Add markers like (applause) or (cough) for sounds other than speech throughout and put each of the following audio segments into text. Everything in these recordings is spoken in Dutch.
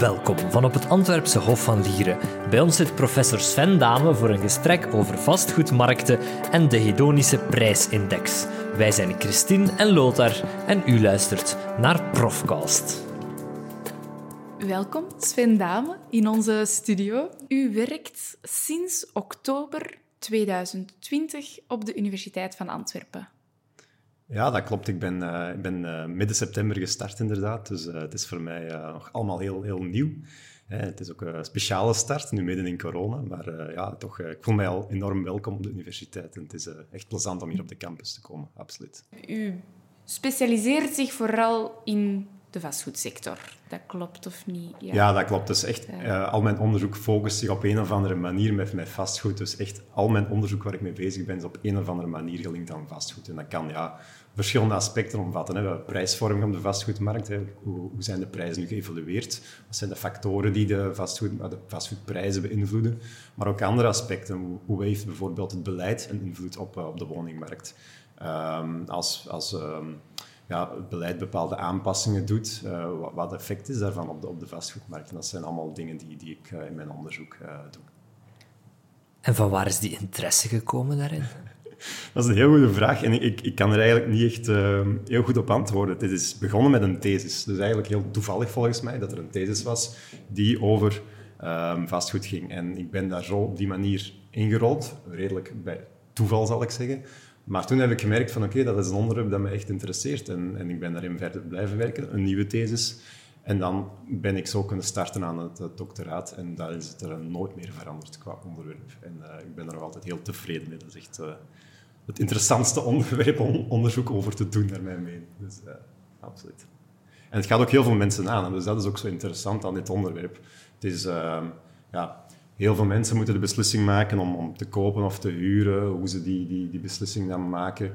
Welkom van op het Antwerpse Hof van Lieren. Bij ons zit professor Sven Dame voor een gesprek over vastgoedmarkten en de hedonische prijsindex. Wij zijn Christine en Lothar en u luistert naar Profcast. Welkom, Sven Dame, in onze studio. U werkt sinds oktober 2020 op de Universiteit van Antwerpen. Ja, dat klopt. Ik ben, uh, ik ben uh, midden september gestart, inderdaad. Dus uh, het is voor mij nog allemaal heel, heel nieuw. het is ook een speciale start, nu midden in corona. Maar ja, toch, ik voel mij al enorm welkom op de universiteit. En het is echt plezant om hier op de campus te komen, absoluut. U specialiseert zich vooral in de vastgoedsector. Dat klopt of niet? Ja, ja dat klopt. Dus echt, uh, al mijn onderzoek focust zich op een of andere manier met, met vastgoed. Dus echt, al mijn onderzoek waar ik mee bezig ben, is op een of andere manier gelinkt aan vastgoed. En dat kan ja, verschillende aspecten omvatten. Hè. Prijsvorming op de vastgoedmarkt. Hè. Hoe, hoe, zijn de prijzen nu geëvolueerd? Wat zijn de factoren die de, vastgoed, de vastgoedprijzen beïnvloeden? Maar ook andere aspecten. Hoe, hoe heeft bijvoorbeeld het beleid een invloed op, eh, op de woningmarkt? Um, als... als um, ja, het beleid bepaalde aanpassingen doet, uh, wat, wat effect is daarvan op de, op de vastgoedmarkt. En dat zijn allemaal dingen die, die ik uh, in mijn onderzoek uh, doe. En van waar is die interesse gekomen daarin? (laughs) Dat is een heel goede vraag en ik, ik kan er eigenlijk niet echt heel goed op antwoorden. Het is begonnen met een thesis. Dus eigenlijk heel toevallig volgens mij dat er een thesis was die over um, vastgoed ging. En ik ben daar zo op die manier ingerold, redelijk bij toeval zal ik zeggen. Maar toen heb ik gemerkt van oké, dat is een onderwerp dat me echt interesseert. En, en ik ben daarin verder blijven werken, een nieuwe thesis. En dan ben ik zo kunnen starten aan het, doctoraat. En daar is het er nooit meer veranderd qua onderwerp. En uh, ik ben er nog altijd heel tevreden mee. Dat is echt uh, het interessantste (laughs) onderwerp om onderzoek over te doen, naar mijn mening. Dus uh, absoluut. En het gaat ook heel veel mensen aan. Dus dat is ook zo interessant aan dit onderwerp. Het is, ja, heel veel mensen moeten de beslissing maken om, om te kopen of te huren, hoe ze die, die, die beslissing dan maken.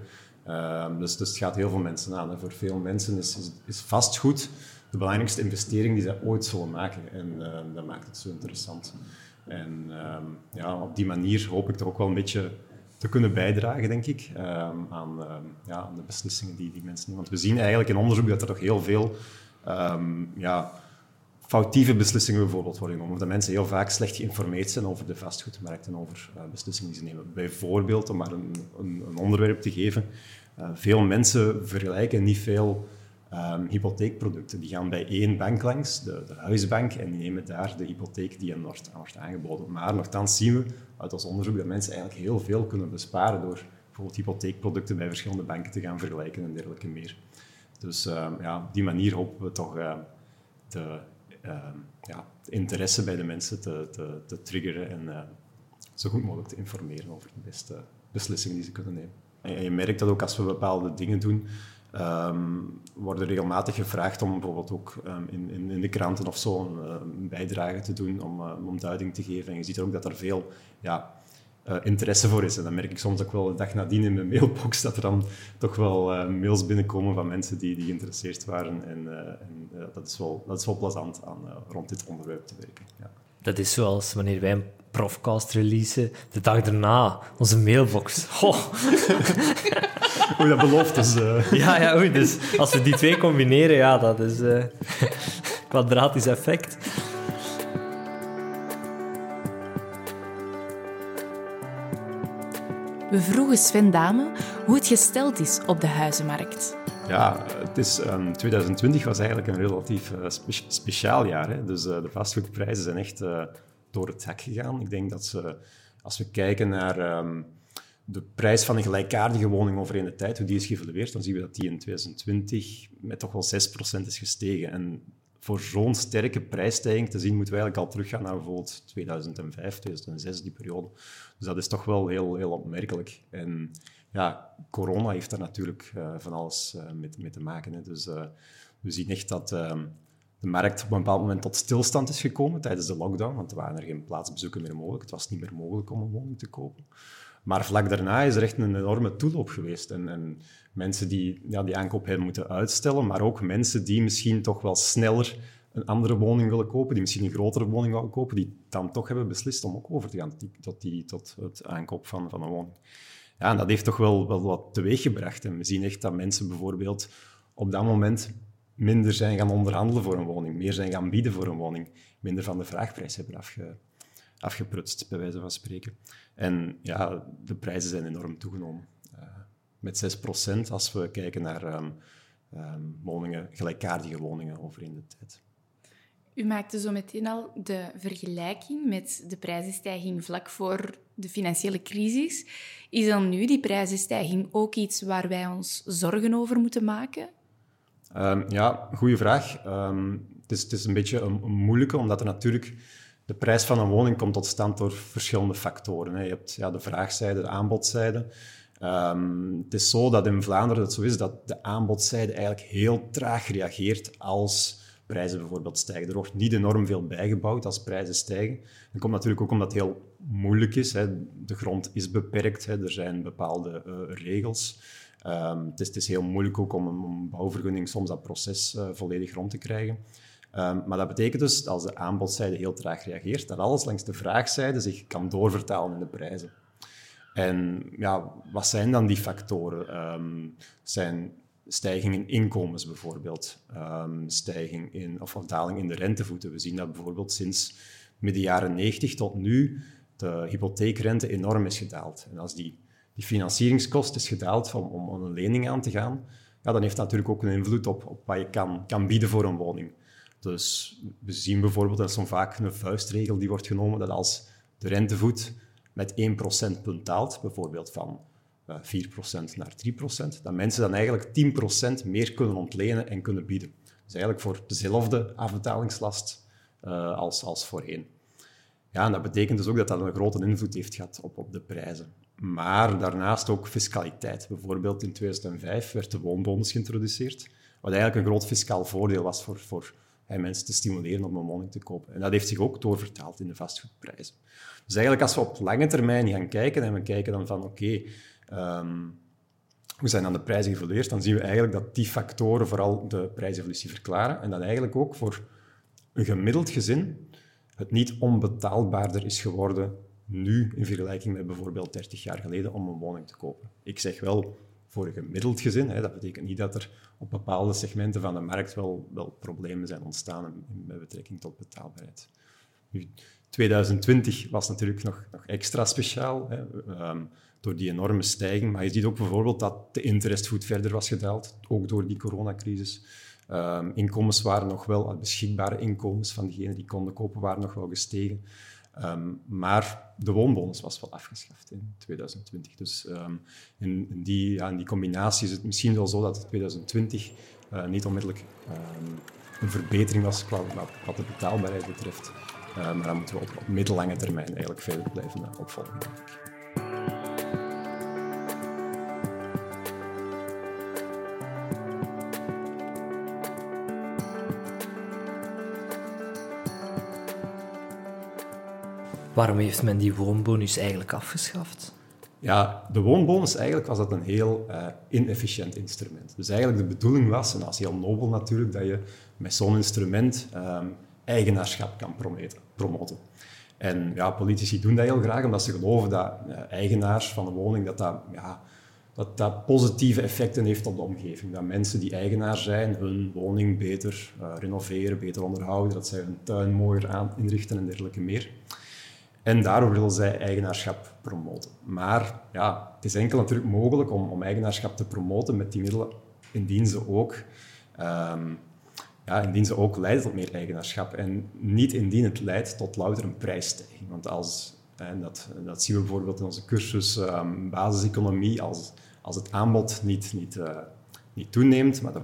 Uh, dus, dus het gaat heel veel mensen aan. Voor veel mensen is, is, is, vastgoed de belangrijkste investering die ze ooit zullen maken. En uh, dat maakt het zo interessant. En uh, ja, op die manier hoop ik er ook wel een beetje te kunnen bijdragen, denk ik, ehm, aan, ja, aan de beslissingen die die mensen nemen. Want we zien eigenlijk in onderzoek dat er toch heel veel ja, foutieve beslissingen bijvoorbeeld worden genomen. Dat mensen heel vaak slecht geïnformeerd zijn over de vastgoedmarkt en over uh, beslissingen die ze nemen. Bijvoorbeeld, om maar een, een, een onderwerp te geven, uh, veel mensen vergelijken niet veel um, hypotheekproducten. Die gaan bij één bank langs, de, de, huisbank, en die nemen daar de hypotheek die hen wordt, wordt aangeboden. Maar nogthans zien we uit ons onderzoek dat mensen eigenlijk heel veel kunnen besparen door bijvoorbeeld hypotheekproducten bij verschillende banken te gaan vergelijken en dergelijke meer. Dus uh, ja, op die manier hopen we toch de Ehm, ja, interesse bij de mensen te, te, te triggeren en uh, zo goed mogelijk te informeren over de beste beslissingen die ze kunnen nemen. En je merkt dat ook als we bepaalde dingen doen, um, worden regelmatig gevraagd om bijvoorbeeld ook in, in, in, de kranten of zo een, een bijdrage te doen om, uh, om duiding te geven. En je ziet ook dat er veel ja, uh, interesse voor is. En dan merk ik soms ook wel de dag nadien in mijn mailbox dat er dan toch wel uh, mails binnenkomen van mensen die, die geïnteresseerd waren. En, uh, en dat, is wel, dat is wel plezant aan rond dit onderwerp te werken. Ja. Dat is zoals wanneer wij een profcast releasen, de dag daarna onze mailbox. (laughs) Oh. (laughs) Oei, dat belooft dus. (laughs) Ja, ja oei, dus als we die twee combineren, ja, dat is kwadratisch effect. We vroegen Sven Dame hoe het gesteld is op de huizenmarkt. Ja, het is, um, ehm, 2020 was eigenlijk een relatief uh, speciaal jaar. Hè? Dus uh, de vastgoedprijzen zijn echt uh, door het hek gegaan. Ik denk dat ze, als we kijken naar um, de prijs van een gelijkaardige woning over een tijd, hoe die is geëvalueerd, dan zien we dat die in 2020 met toch wel 6% is gestegen. En voor zo'n sterke prijsstijging te zien, moeten we eigenlijk al teruggaan naar bijvoorbeeld 2005, 2006, die periode. Dus dat is toch wel heel, heel opmerkelijk. En ja, corona heeft daar natuurlijk uh, van alles uh, mee, mee, te maken. Hè. Dus uh, we zien echt dat de markt op een bepaald moment tot stilstand is gekomen tijdens de lockdown, want er waren er geen plaatsbezoeken meer mogelijk. Het was niet meer mogelijk om een woning te kopen. Maar vlak daarna is er echt een enorme toeloop geweest. En, en mensen die ja, die aankoop hebben moeten uitstellen, maar ook mensen die misschien toch wel sneller een andere woning willen kopen, die misschien een grotere woning willen kopen, die dan toch hebben beslist om ook over te gaan tot, die, tot het aankoop van, van een woning. Ja, en dat heeft toch wel, wel wat teweeg gebracht. En we zien echt dat mensen bijvoorbeeld op dat moment minder zijn gaan onderhandelen voor een woning, meer zijn gaan bieden voor een woning, minder van de vraagprijs hebben afge, afgeprutst, bij wijze van spreken. En ja, de prijzen zijn enorm toegenomen. Uh, met 6% als we kijken naar um, um, woningen, gelijkaardige woningen over in de tijd. U maakte zo meteen al de vergelijking met de prijzenstijging vlak voor de financiële crisis. Is dan nu die prijzenstijging ook iets waar wij ons zorgen over moeten maken? Um, ja, goede vraag. Um, het, is, het, is, een beetje een, moeilijke, omdat er natuurlijk... De prijs van een woning komt tot stand door verschillende factoren. Hè. Je hebt ja, de vraagzijde, de aanbodzijde. Um, het is zo dat in Vlaanderen het zo is dat de aanbodzijde eigenlijk heel traag reageert als prijzen bijvoorbeeld stijgen. Er wordt niet enorm veel bijgebouwd als prijzen stijgen. Dat komt natuurlijk ook omdat het heel moeilijk is. Hè. De grond is beperkt, hè. er zijn bepaalde uh, regels. Um, het, is, het, is, heel moeilijk ook om een, bouwvergunning soms dat proces uh, volledig rond te krijgen. Um, maar dat betekent dus, als de aanbodzijde heel traag reageert, dat alles langs de vraagzijde zich kan doorvertalen in de prijzen. En ja, wat zijn dan die factoren? Um, zijn stijging in inkomens bijvoorbeeld, um, stijging in, of, of daling in de rentevoeten. We zien dat bijvoorbeeld sinds midden jaren 90 tot nu de hypotheekrente enorm is gedaald. En als die, die financieringskost is gedaald om, om een lening aan te gaan, ja, dan heeft dat natuurlijk ook een invloed op, op wat je kan, kan bieden voor een woning. Dus we zien bijvoorbeeld, dat is vaak een vuistregel die wordt genomen, dat als de rentevoet met 1 procentpunt daalt, bijvoorbeeld van 4% eh, naar 3%, dat mensen dan eigenlijk 10% meer kunnen ontlenen en kunnen bieden. Dus eigenlijk voor dezelfde afbetalingslast uh, als, als voorheen. Ja, dat betekent dus ook dat dat een grote invloed heeft gehad op, op de prijzen. Maar daarnaast ook fiscaliteit. Bijvoorbeeld in 2005 werd de woonbonus geïntroduceerd, wat eigenlijk een groot fiscaal voordeel was voor, voor mensen te stimuleren om een woning te kopen. En dat heeft zich ook doorvertaald in de vastgoedprijzen. Dus eigenlijk als we op lange termijn gaan kijken en we kijken dan van oké, Um, hoe zijn dan de prijzen geëvolueerd? Dan zien we eigenlijk dat die factoren vooral de prijsevolutie verklaren en dat eigenlijk ook voor een gemiddeld gezin het niet onbetaalbaarder is geworden nu in vergelijking met bijvoorbeeld 30 jaar geleden om een woning te kopen. Ik zeg wel voor een gemiddeld gezin, hè, dat betekent niet dat er op bepaalde segmenten van de markt wel, wel problemen zijn ontstaan met betrekking tot betaalbaarheid. Nu, 2020 was natuurlijk nog, nog extra speciaal. Hè. Um, door die enorme stijging. Maar je ziet ook bijvoorbeeld dat de interestvoet verder was gedaald, ook door die coronacrisis. Um, inkomens waren nog wel, beschikbare inkomens van diegenen die konden kopen, waren nog wel gestegen. Um, maar de woonbonus was wel afgeschaft in 2020. Dus um, in, die, ja, die combinatie is het misschien wel zo dat 2020 uh, niet onmiddellijk een verbetering was qua, wat de betaalbaarheid betreft. Maar dan moeten we op, op middellange termijn eigenlijk verder blijven opvolgen. Waarom heeft men die woonbonus eigenlijk afgeschaft? Ja, de woonbonus eigenlijk was dat een heel uh, inefficiënt instrument. Dus eigenlijk de bedoeling was, en dat is heel nobel natuurlijk, dat je met zo'n instrument um, eigenaarschap kan promoten. En ja, politici doen dat heel graag, omdat ze geloven dat uh, eigenaars van een woning, dat dat, ja, dat dat positieve effecten heeft op de omgeving. Dat mensen die eigenaar zijn, hun woning beter uh, renoveren, beter onderhouden, dat zij hun tuin mooier aan inrichten en dergelijke meer. En daardoor willen zij eigenaarschap promoten. Maar ja, het is enkel natuurlijk mogelijk om, om eigenaarschap te promoten met die middelen indien ze ook, um, ja, indien ze ook leiden tot meer eigenaarschap. En niet indien het leidt tot louter een prijsstijging. Want als, en dat, dat zien we bijvoorbeeld in onze cursus um, basiseconomie, als, als het aanbod niet, niet, uh, niet toeneemt, maar de,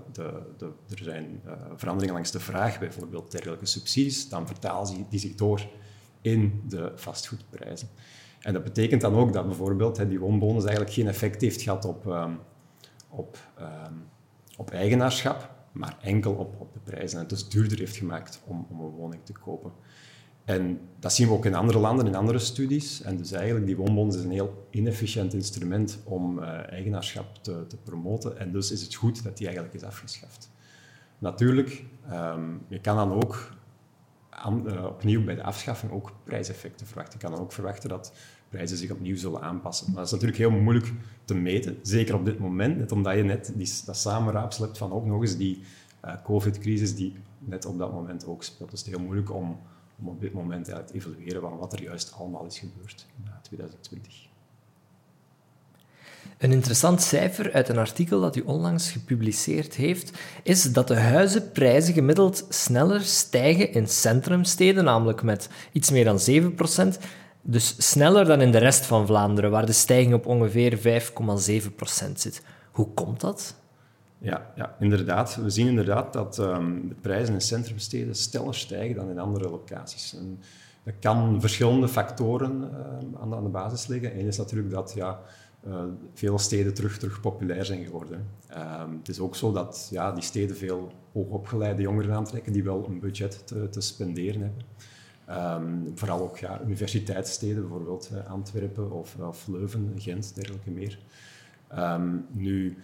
de, er zijn uh, veranderingen langs de vraag, bijvoorbeeld dergelijke subsidies, dan vertalen die zich door in de vastgoedprijzen. En dat betekent dan ook dat bijvoorbeeld die woonbonus eigenlijk geen effect heeft gehad op, um, op, um, op eigenaarschap, maar enkel op, op de prijzen. En het dus duurder heeft gemaakt om, om een woning te kopen. En dat zien we ook in andere landen, in andere studies. En dus eigenlijk, die woonbonus is een heel inefficiënt instrument om uh, eigenaarschap te, te, promoten. En dus is het goed dat die eigenlijk is afgeschaft. Natuurlijk, um, je kan dan ook opnieuw bij de afschaffing ook prijseffecten verwachten. Je kan dan ook verwachten dat prijzen zich opnieuw zullen aanpassen. Maar dat is natuurlijk heel moeilijk te meten, zeker op dit moment, net omdat je net die, dat samenraapsel hebt van ook nog eens die COVID-crisis die net op dat moment ook speelt. Dus het is heel moeilijk om, op dit moment te evalueren van wat er juist allemaal is gebeurd in 2020. Een interessant cijfer uit een artikel dat u onlangs gepubliceerd heeft, is dat de huizenprijzen gemiddeld sneller stijgen in centrumsteden, namelijk met iets meer dan 7%, dus sneller dan in de rest van Vlaanderen, waar de stijging op ongeveer 5,7% zit. Hoe komt dat? Ja, ja, inderdaad. We zien inderdaad dat um, de prijzen in centrumsteden sneller stijgen dan in andere locaties. En dat kan verschillende factoren uh, aan, de, aan, de, basis liggen. Eén is natuurlijk dat ja, uh, veel steden terug, terug populair zijn geworden. Um, het is ook zo dat ja, die steden veel hoogopgeleide jongeren aantrekken die wel een budget te, te spenderen hebben. Um, vooral ook ja, universiteitssteden, bijvoorbeeld uh, Antwerpen of, of, Leuven, Gent, dergelijke meer. Um, nu,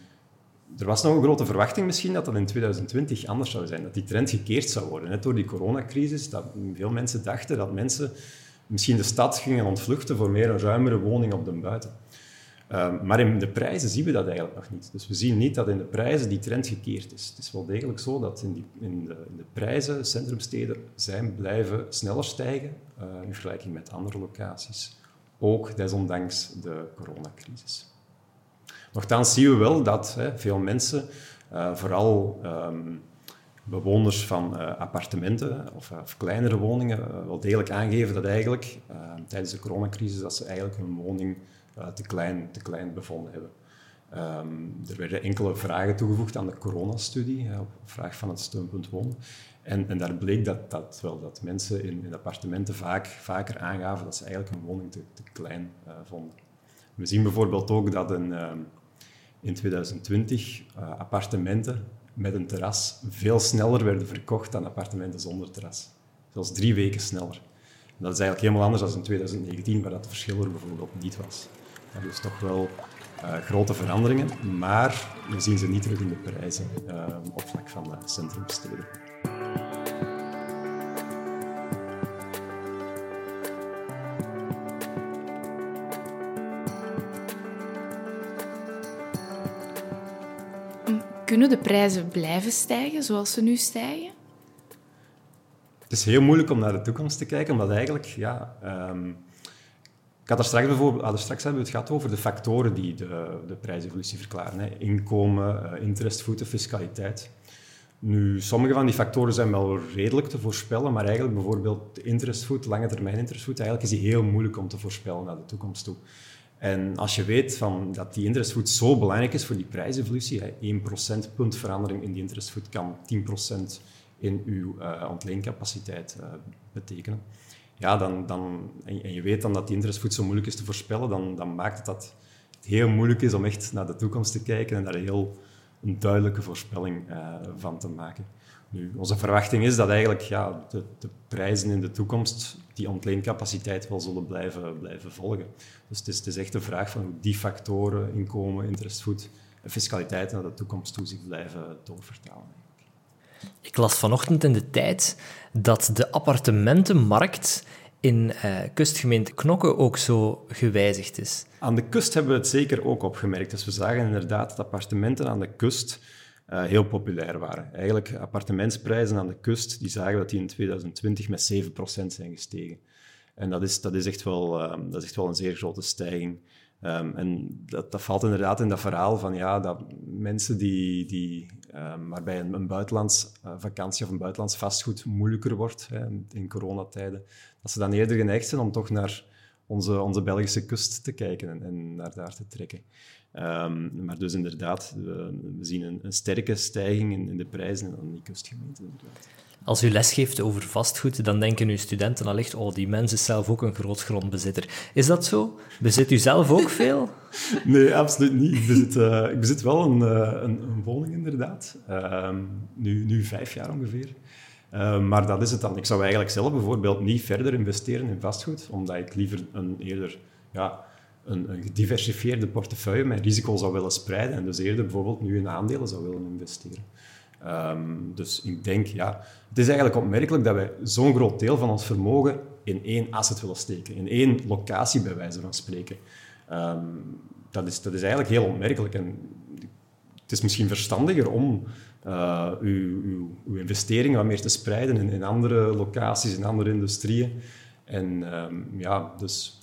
er was nog een grote verwachting misschien dat dat in 2020 anders zou zijn, dat die trend gekeerd zou worden. Net door die coronacrisis, dat veel mensen dachten dat mensen misschien de stad gingen ontvluchten voor meer een ruimere woning op de buiten. Um, maar in de prijzen zien we dat eigenlijk nog niet. Dus we zien niet dat in de prijzen die trend gekeerd is. Het is wel degelijk zo dat in, die, in, de, in de, prijzen centrumsteden zijn blijven sneller stijgen uh, in vergelijking met andere locaties. Ook desondanks de coronacrisis. Nochtans zien we wel dat hè, veel mensen, uh, vooral um, bewoners van uh, appartementen of, of, kleinere woningen, wel degelijk aangeven dat eigenlijk tijdens de coronacrisis dat ze eigenlijk hun woning uh, te, klein, klein bevonden hebben. Um, er werden enkele vragen toegevoegd aan de coronastudie, op vraag van het steunpunt wonen. En, en daar bleek dat, dat, wel, dat mensen in, in appartementen vaak, vaker aangaven dat ze eigenlijk een woning te, te klein uh, vonden. We zien bijvoorbeeld ook dat een, uh, in 2020 uh, appartementen met een terras veel sneller werden verkocht dan appartementen zonder terras. Zelfs drie weken sneller. Dat is eigenlijk helemaal anders dan in 2019, waar dat verschil er bijvoorbeeld niet was. Dus toch wel uh, grote veranderingen, maar we zien ze niet terug in de prijzen uh, op vlak van de centrumsteden. Kunnen de prijzen blijven stijgen zoals ze nu stijgen? Het is heel moeilijk om naar de toekomst te kijken, omdat eigenlijk ja, um, ik had er straks, bijvoorbeeld, ah, straks hebben we het gehad over de factoren die de, de prijsevolutie verklaren. Hè. Inkomen, uh, interestvoeten, fiscaliteit. Nu, sommige van die factoren zijn wel redelijk te voorspellen, maar eigenlijk bijvoorbeeld de interestvoet, lange termijn interestvoet, eigenlijk is die heel moeilijk om te voorspellen naar de toekomst toe. En als je weet van dat die interestvoet zo belangrijk is voor die prijsevolutie, hè, 1 procentpunt verandering in die interestvoet kan 10% in uw uh, ontleencapaciteit uh, betekenen ja, dan, dan, en je weet dan dat die interestvoet zo moeilijk is te voorspellen, dan, dan maakt het dat het heel moeilijk is om echt naar de toekomst te kijken en daar heel een duidelijke voorspelling uh, van te maken. Nu, onze verwachting is dat eigenlijk ja, de, de, prijzen in de toekomst die ontleencapaciteit wel zullen blijven, blijven volgen. Dus het is, echt een vraag van hoe die factoren, inkomen, interestvoet en fiscaliteit naar de toekomst toe zich blijven doorvertalen. Ik las vanochtend in de tijd dat de appartementenmarkt in uh, kustgemeente Knokke ook zo gewijzigd is. Aan de kust hebben we het zeker ook opgemerkt. Dus we zagen inderdaad dat appartementen aan de kust uh, heel populair waren. Eigenlijk appartementsprijzen aan de kust, die zagen dat die in 2020 met 7% zijn gestegen. En dat is, dat is, echt, wel, uh, dat is echt wel een zeer grote stijging. Um, en dat, valt inderdaad in dat verhaal van ja, dat mensen die, die um, waarbij een, een buitenlands uh, vakantie of een buitenlands vastgoed moeilijker wordt hè, in coronatijden, dat ze dan eerder geneigd zijn om toch naar onze, onze Belgische kust te kijken en, en naar daar te trekken. Um, maar dus inderdaad, we, zien een, een, sterke stijging in, in de prijzen aan die kustgemeenten. Als u lesgeeft over vastgoed, dan denken uw studenten allicht, oh, die mens is zelf ook een groot grondbezitter. Is dat zo? Bezit u zelf ook veel? (laughs) nee, absoluut niet. Ik bezit, uh, ik bezit wel een, uh, een, woning, inderdaad. Uh, nu, nu vijf jaar ongeveer. Ehm, maar dat is het dan. Ik zou eigenlijk zelf bijvoorbeeld niet verder investeren in vastgoed, omdat ik liever een eerder ja, een gediversifieerde portefeuille met risico zou willen spreiden en dus eerder bijvoorbeeld nu in aandelen zou willen investeren. Um, dus ik denk, ja, het is eigenlijk opmerkelijk dat wij zo'n groot deel van ons vermogen in één asset willen steken, in één locatie bij wijze van spreken. Um, dat, is, dat is eigenlijk heel opmerkelijk. En het is misschien verstandiger om uh, uw, uw, uw, investeringen wat meer te spreiden in, in, andere locaties, in andere industrieën. En um, ja, dus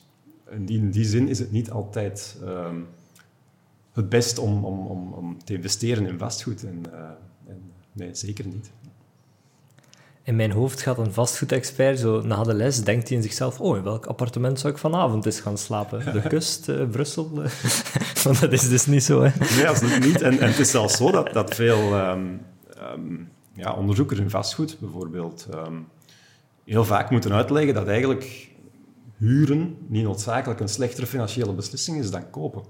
in die, in die, zin is het niet altijd het best om, om, om, om, te investeren in vastgoed. En, en, nee, zeker niet. In mijn hoofd gaat een vastgoedexpert zo na de les, denkt hij in zichzelf, oh, in welk appartement zou ik vanavond eens gaan slapen? De (laughs) kust, uh, Brussel? (laughs) Want dat is dus niet zo, hè? Nee, absoluut niet. En, en het is zelfs zo dat, dat veel um, um, ja, onderzoekers in vastgoed bijvoorbeeld um, heel vaak moeten uitleggen dat eigenlijk huren niet noodzakelijk een slechtere financiële beslissing is dan kopen.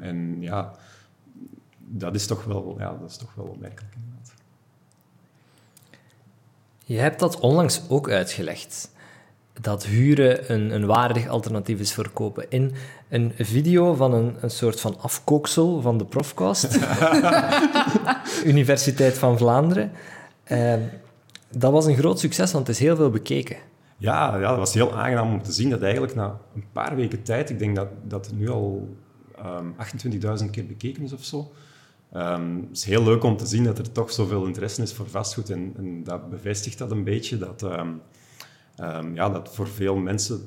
en ja, dat is toch wel, ja, dat is toch wel opmerkelijk. Je hebt dat onlangs ook uitgelegd. Dat huren een, een waardig alternatief is voor kopen. In een video van een, een soort van afkooksel van de Profcast, (laughs) Universiteit van Vlaanderen. Uh, dat was een groot succes, want het is heel veel bekeken. Ja, ja, dat was heel aangenaam om te zien dat eigenlijk na een paar weken tijd, ik denk dat, dat het nu al um, ehm, 28.000 keer bekeken is of zo, Um, het is heel leuk om te zien dat er toch zoveel interesse is voor vastgoed. En, en dat bevestigt dat een beetje, dat, um, um, ja, dat voor veel mensen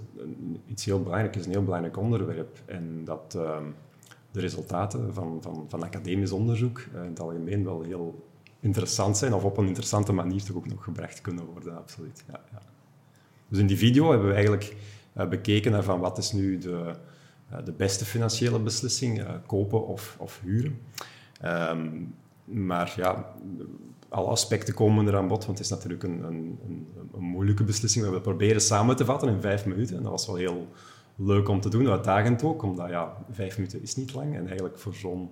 iets heel belangrijk is, een heel belangrijk onderwerp. En dat de resultaten van, van, van academisch onderzoek uh, in het algemeen wel heel interessant zijn, of op een interessante manier toch ook nog gebracht kunnen worden, absoluut. Ja, ja. Dus in die video hebben we eigenlijk uh, bekeken van wat is nu de, uh, de beste financiële beslissing, kopen of, of huren. Um, maar ja, alle aspecten komen er aan bod, want het is natuurlijk een, een, een, een, moeilijke beslissing. We proberen samen te vatten in vijf minuten. En dat was wel heel leuk om te doen, uitdagend ook, omdat ja, vijf minuten is niet lang. En eigenlijk voor zo'n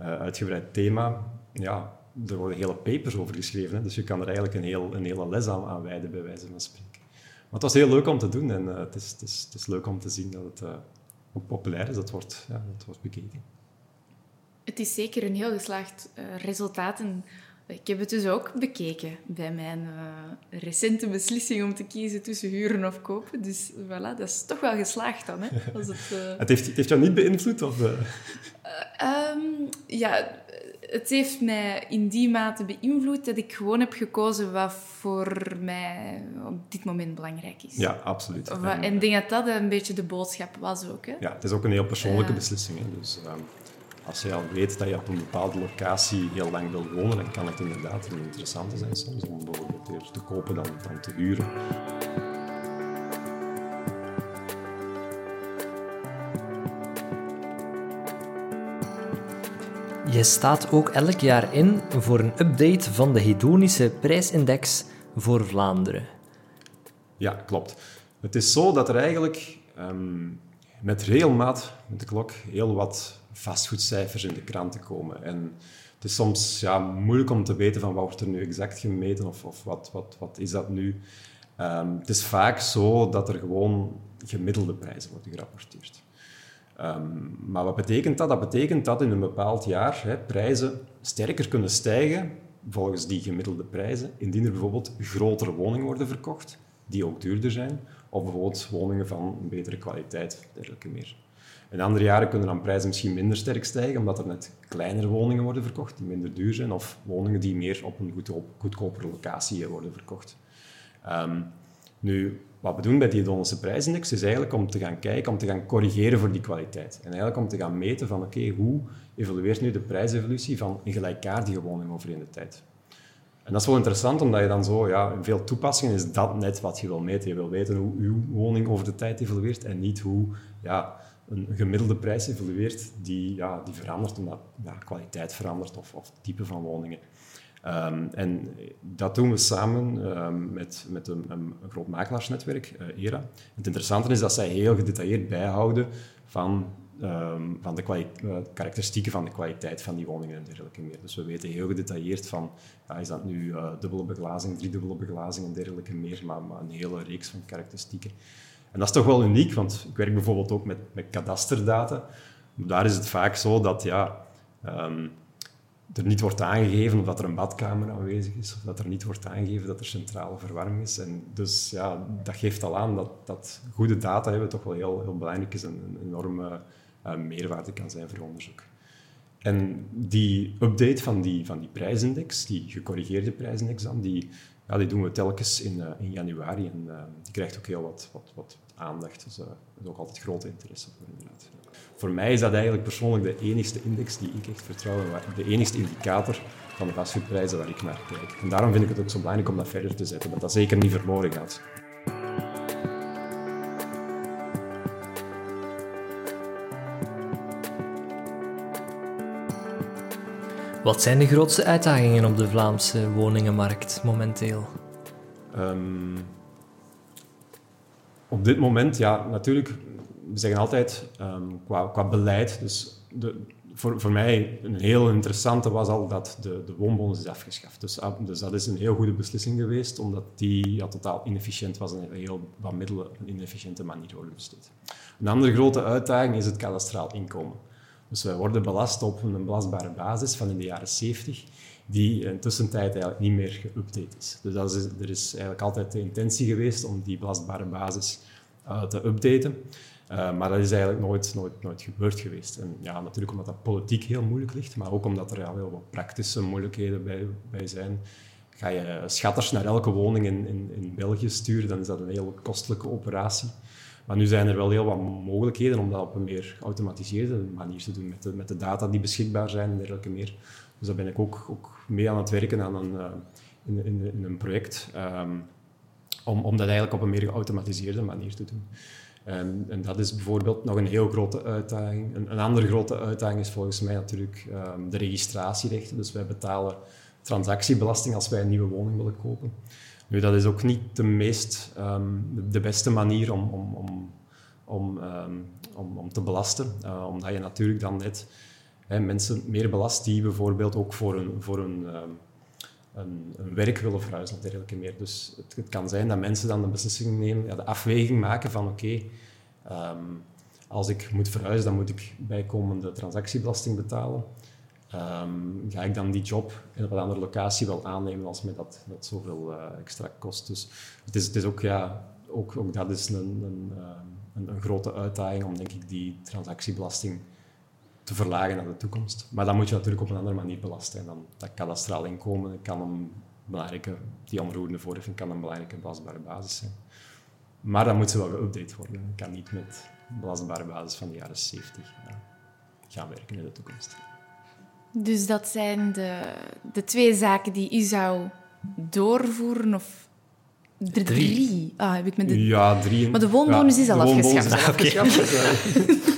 uh, uitgebreid thema, ja, er worden hele papers over geschreven. Hè, dus je kan er eigenlijk een, heel, een hele les aan, wijden, bij wijze van spreken. Maar het was heel leuk om te doen en uh, het, is, het, is, het, is, leuk om te zien dat het uh, ook populair is, dat wordt, ja, dat wordt bekeken het is zeker een heel geslaagd uh, resultaat. En ik heb het dus ook bekeken bij mijn uh, recente beslissing om te kiezen tussen huren of kopen. Dus voilà, dat is toch wel geslaagd dan. Hè? Als het, uh... (laughs) het, heeft, het heeft jou niet beïnvloed? Of, um, ja, het heeft mij in die mate beïnvloed dat ik gewoon heb gekozen wat voor mij op dit moment belangrijk is. Ja, absoluut. en ik denk dat dat een beetje de boodschap was ook. Hè? Ja, het is ook een heel persoonlijke beslissing. Hè? Dus, um als je al weet dat je op een bepaalde locatie heel lang wil wonen, dan kan het inderdaad een interessante zijn soms om bijvoorbeeld eerst te kopen dan, dan te huren. Je staat ook elk jaar in voor een update van de hedonische prijsindex voor Vlaanderen. Ja, klopt. Het is zo dat er eigenlijk um, met regelmaat met de klok heel wat vastgoedcijfers in de kranten komen. En het is soms ja, moeilijk om te weten van wat wordt er nu exact gemeten of, of wat, wat, wat is dat nu. Um, het is vaak zo dat er gewoon gemiddelde prijzen worden gerapporteerd. Um, maar wat betekent dat? Dat betekent dat in een bepaald jaar hè, prijzen sterker kunnen stijgen volgens die gemiddelde prijzen, indien er bijvoorbeeld grotere woningen worden verkocht, die ook duurder zijn, of bijvoorbeeld woningen van betere kwaliteit, dergelijke meer. In andere jaren kunnen dan prijzen misschien minder sterk stijgen, omdat er net kleinere woningen worden verkocht, die minder duur zijn, of woningen die meer op een goedkoop, goedkopere locatie worden verkocht. Um, nu, wat we doen bij die Hedonische prijsindex is eigenlijk om te gaan kijken, om te gaan corrigeren voor die kwaliteit. En eigenlijk om te gaan meten van, oké, hoe evolueert nu de prijsevolutie van een gelijkaardige woning over in de tijd? En dat is wel interessant, omdat je dan zo, ja, in veel toepassingen is dat net wat je wil meten. Je wil weten hoe uw woning over de tijd evolueert en niet hoe ja, een gemiddelde prijs evolueert die, ja, die verandert omdat ja, kwaliteit verandert of, of type van woningen. Um, en dat doen we samen um, met, met een, groot makelaarsnetwerk, ERA. Het interessante is dat zij heel gedetailleerd bijhouden van, um, van de uh, karakteristieken van de kwaliteit van die woningen en dergelijke meer. Dus we weten heel gedetailleerd van, ja, is dat nu uh, dubbele beglazing, driedubbele beglazing en dergelijke meer, maar, maar een hele reeks van karakteristieken. En dat is toch wel uniek, want ik werk bijvoorbeeld ook met, met kadasterdata. Daar is het vaak zo dat ja, um, er niet wordt aangegeven of dat er een badkamer aanwezig is, of dat er niet wordt aangegeven dat er centrale verwarming is. En dus ja, dat geeft al aan dat, dat goede data hebben toch wel heel, heel belangrijk is en een enorme meerwaarde kan zijn voor onderzoek. En die update van die, van die prijsindex, die gecorrigeerde prijsindex dan, die, ja, die doen we telkens in, uh, in januari. En uh, die krijgt ook heel wat, wat, wat aandacht. Dus er is ook altijd grote interesse voor inderdaad. Voor mij is dat eigenlijk persoonlijk de enigste index die ik echt vertrouw. De enigste indicator van de vastgoedprijzen waar ik naar kijk. En daarom vind ik het ook zo belangrijk om dat verder te zetten, dat dat zeker niet verloren gaat. Wat zijn de grootste uitdagingen op de Vlaamse woningenmarkt momenteel? Um, op dit moment, ja, natuurlijk, we zeggen altijd um, qua, qua beleid. Dus de, voor, voor mij een heel interessante was al dat de, de woonbonus is afgeschaft. Dus, ah, dus dat is een heel goede beslissing geweest, omdat die ja, totaal inefficiënt was en heel wat middelen op een inefficiënte manier worden besteed. Een andere grote uitdaging is het kadastraal inkomen. Dus wij worden belast op een belastbare basis van in de jaren 70, die in tussentijd eigenlijk niet meer geüpdate is. Dus dat is, er is eigenlijk altijd de intentie geweest om die belastbare basis uh, te updaten. Uh, maar dat is eigenlijk nooit, nooit, nooit gebeurd geweest. En ja, natuurlijk omdat dat politiek heel moeilijk ligt, maar ook omdat er ja, heel wat praktische moeilijkheden bij, bij zijn. Ga je schatters naar elke woning in, in, in België sturen, dan is dat een heel kostelijke operatie. Maar nu zijn er wel heel wat mogelijkheden om dat op een meer geautomatiseerde manier te doen, met de, met de data die beschikbaar zijn en dergelijke meer. Dus daar ben ik ook, ook mee aan het werken aan een, uh, in, in, in, een project, um, om, om dat eigenlijk op een meer geautomatiseerde manier te doen. En, en, dat is bijvoorbeeld nog een heel grote uitdaging. Een, andere grote uitdaging is volgens mij natuurlijk um, de registratierechten. Dus wij betalen transactiebelasting als wij een nieuwe woning willen kopen. Nu, dat is ook niet de meest, um, de beste manier om, om, om, om, um, om, om te belasten. Uh, omdat je natuurlijk dan net hè, mensen meer belast die bijvoorbeeld ook voor een, voor um, een, een, werk willen verhuizen of meer. Dus het, het, kan zijn dat mensen dan de beslissing nemen, ja, de afweging maken van oké, als ik moet verhuizen, dan moet ik bijkomende transactiebelasting betalen. Um, ga ik dan die job in een andere locatie wel aannemen als me dat, dat zoveel uh, extra kost. Dus het is, het is ook, ja, ook, ook dat is een, een, uh, een, grote uitdaging om denk ik die transactiebelasting te verlagen naar de toekomst. Maar dan moet je natuurlijk op een andere manier belasten. En dan, dat kadastraal inkomen kan een belangrijke, die onroerende voorheffing kan een belangrijke belastbare basis zijn. Maar dan moet ze wel geüpdate worden. Het kan niet met belastbare basis van de jaren 70 uh, gaan werken in de toekomst. Dus dat zijn de, de twee zaken die u zou doorvoeren of drie. drie. Ah, heb ik met de... Ja, drie. Maar de woonbonus ja, is al afgeschaft. Is al afgeschaft. (laughs)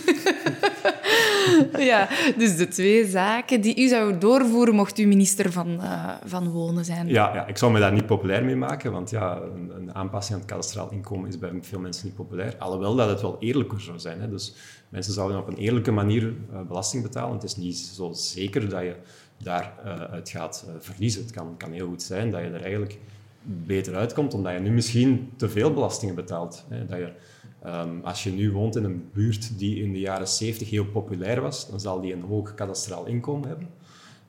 (laughs) ja, dus de twee zaken die u zou doorvoeren mocht u minister van, uh, van Wonen zijn. Ja, ja, ik zou me daar niet populair mee maken, want ja, een, een aanpassing aan het kadastraal inkomen is bij veel mensen niet populair. Alhoewel dat het wel eerlijker zou zijn. Hè. Dus mensen zouden op een eerlijke manier uh, belasting betalen. Het is niet zo zeker dat je daaruit uh, gaat verliezen. Het kan, kan heel goed zijn dat je er eigenlijk beter uitkomt, omdat je nu misschien te veel belastingen betaalt. Hè. Dat je Um, als je nu woont in een buurt die in de jaren 70 heel populair was, dan zal die een hoog kadastraal inkomen hebben.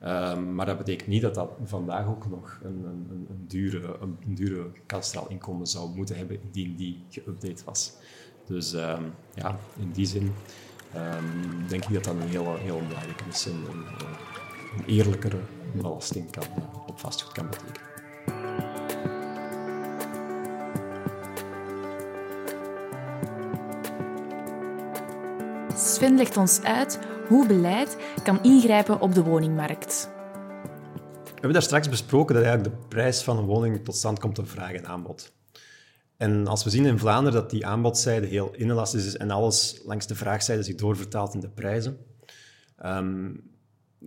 Um, maar dat betekent niet dat dat vandaag ook nog een, een, een, dure, een, dure kadastraal inkomen zou moeten hebben indien die geüpdate was. Dus um, ja, in die zin denk ik dat dat een heel, heel belangrijke is. Een, een, eerlijkere belasting kan, op vastgoed kan betekenen. Sven legt ons uit hoe beleid kan ingrijpen op de woningmarkt. We hebben daar straks besproken dat eigenlijk de prijs van een woning tot stand komt door vraag en aanbod. En als we zien in Vlaanderen dat die aanbodzijde heel inelastisch is en alles langs de vraagzijde zich doorvertaalt in de prijzen, um,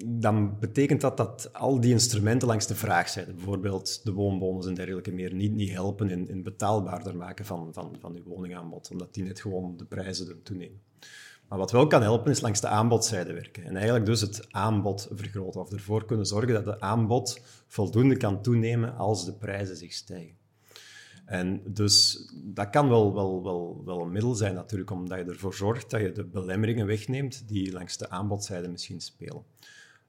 dan betekent dat dat al die instrumenten langs de vraagzijde, bijvoorbeeld de woonbonus en dergelijke meer, niet, niet helpen in, in betaalbaarder maken van, van, van uw woningaanbod, omdat die net gewoon de prijzen toenemen. Maar wat wel kan helpen, is langs de aanbodzijde werken. En eigenlijk dus het aanbod vergroten. Of ervoor kunnen zorgen dat het aanbod voldoende kan toenemen als de prijzen zich stijgen. En dus dat kan wel, wel, wel, wel een middel zijn natuurlijk, omdat je ervoor zorgt dat je de belemmeringen wegneemt die langs de aanbodzijde misschien spelen.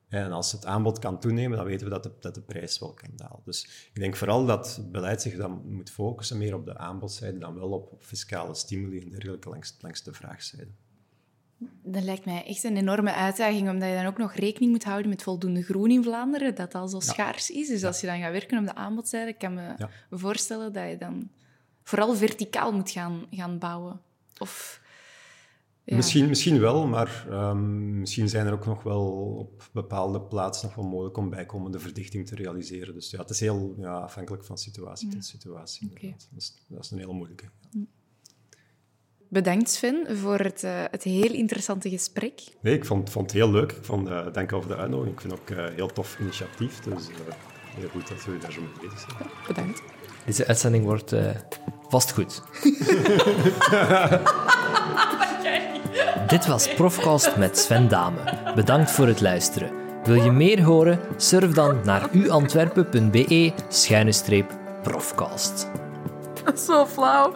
En als het aanbod kan toenemen, dan weten we dat de, dat de prijs wel kan dalen. Dus ik denk vooral dat het beleid zich dan moet focussen meer op de aanbodzijde dan wel op, fiscale stimuli en dergelijke langs, langs de vraagzijde. Dat lijkt mij echt een enorme uitdaging, omdat je dan ook nog rekening moet houden met voldoende groen in Vlaanderen, dat al zo schaars is. Dus als je dan gaat werken op de aanbodzijde, kan me Ja. voorstellen dat je dan vooral verticaal moet gaan, gaan bouwen. Of... ja. Misschien, misschien wel, maar ehm, misschien zijn er ook nog wel op bepaalde plaatsen nog wel mogelijk om bijkomende verdichting te realiseren. Dus ja, het is heel ja, afhankelijk van situatie tot situatie. Oké. inderdaad. Dat, is, dat is een hele moeilijke. Bedankt Sven voor het, eh, het heel interessante gesprek. Nee, ik vond, vond het heel leuk. Ik vond, eh dank over de uitnodiging. Ik vind het ook een heel tof initiatief. Dus eh, heel goed dat jullie daar zo mee bezig zijn. Bedankt. Deze uitzending wordt eh, vast goed. (laughs) Dit was Profcast met Sven Dame. Bedankt voor het luisteren. Wil je meer horen? Surf dan naar uantwerpen.be schuine streep profcast. (laughs) Zo flauw.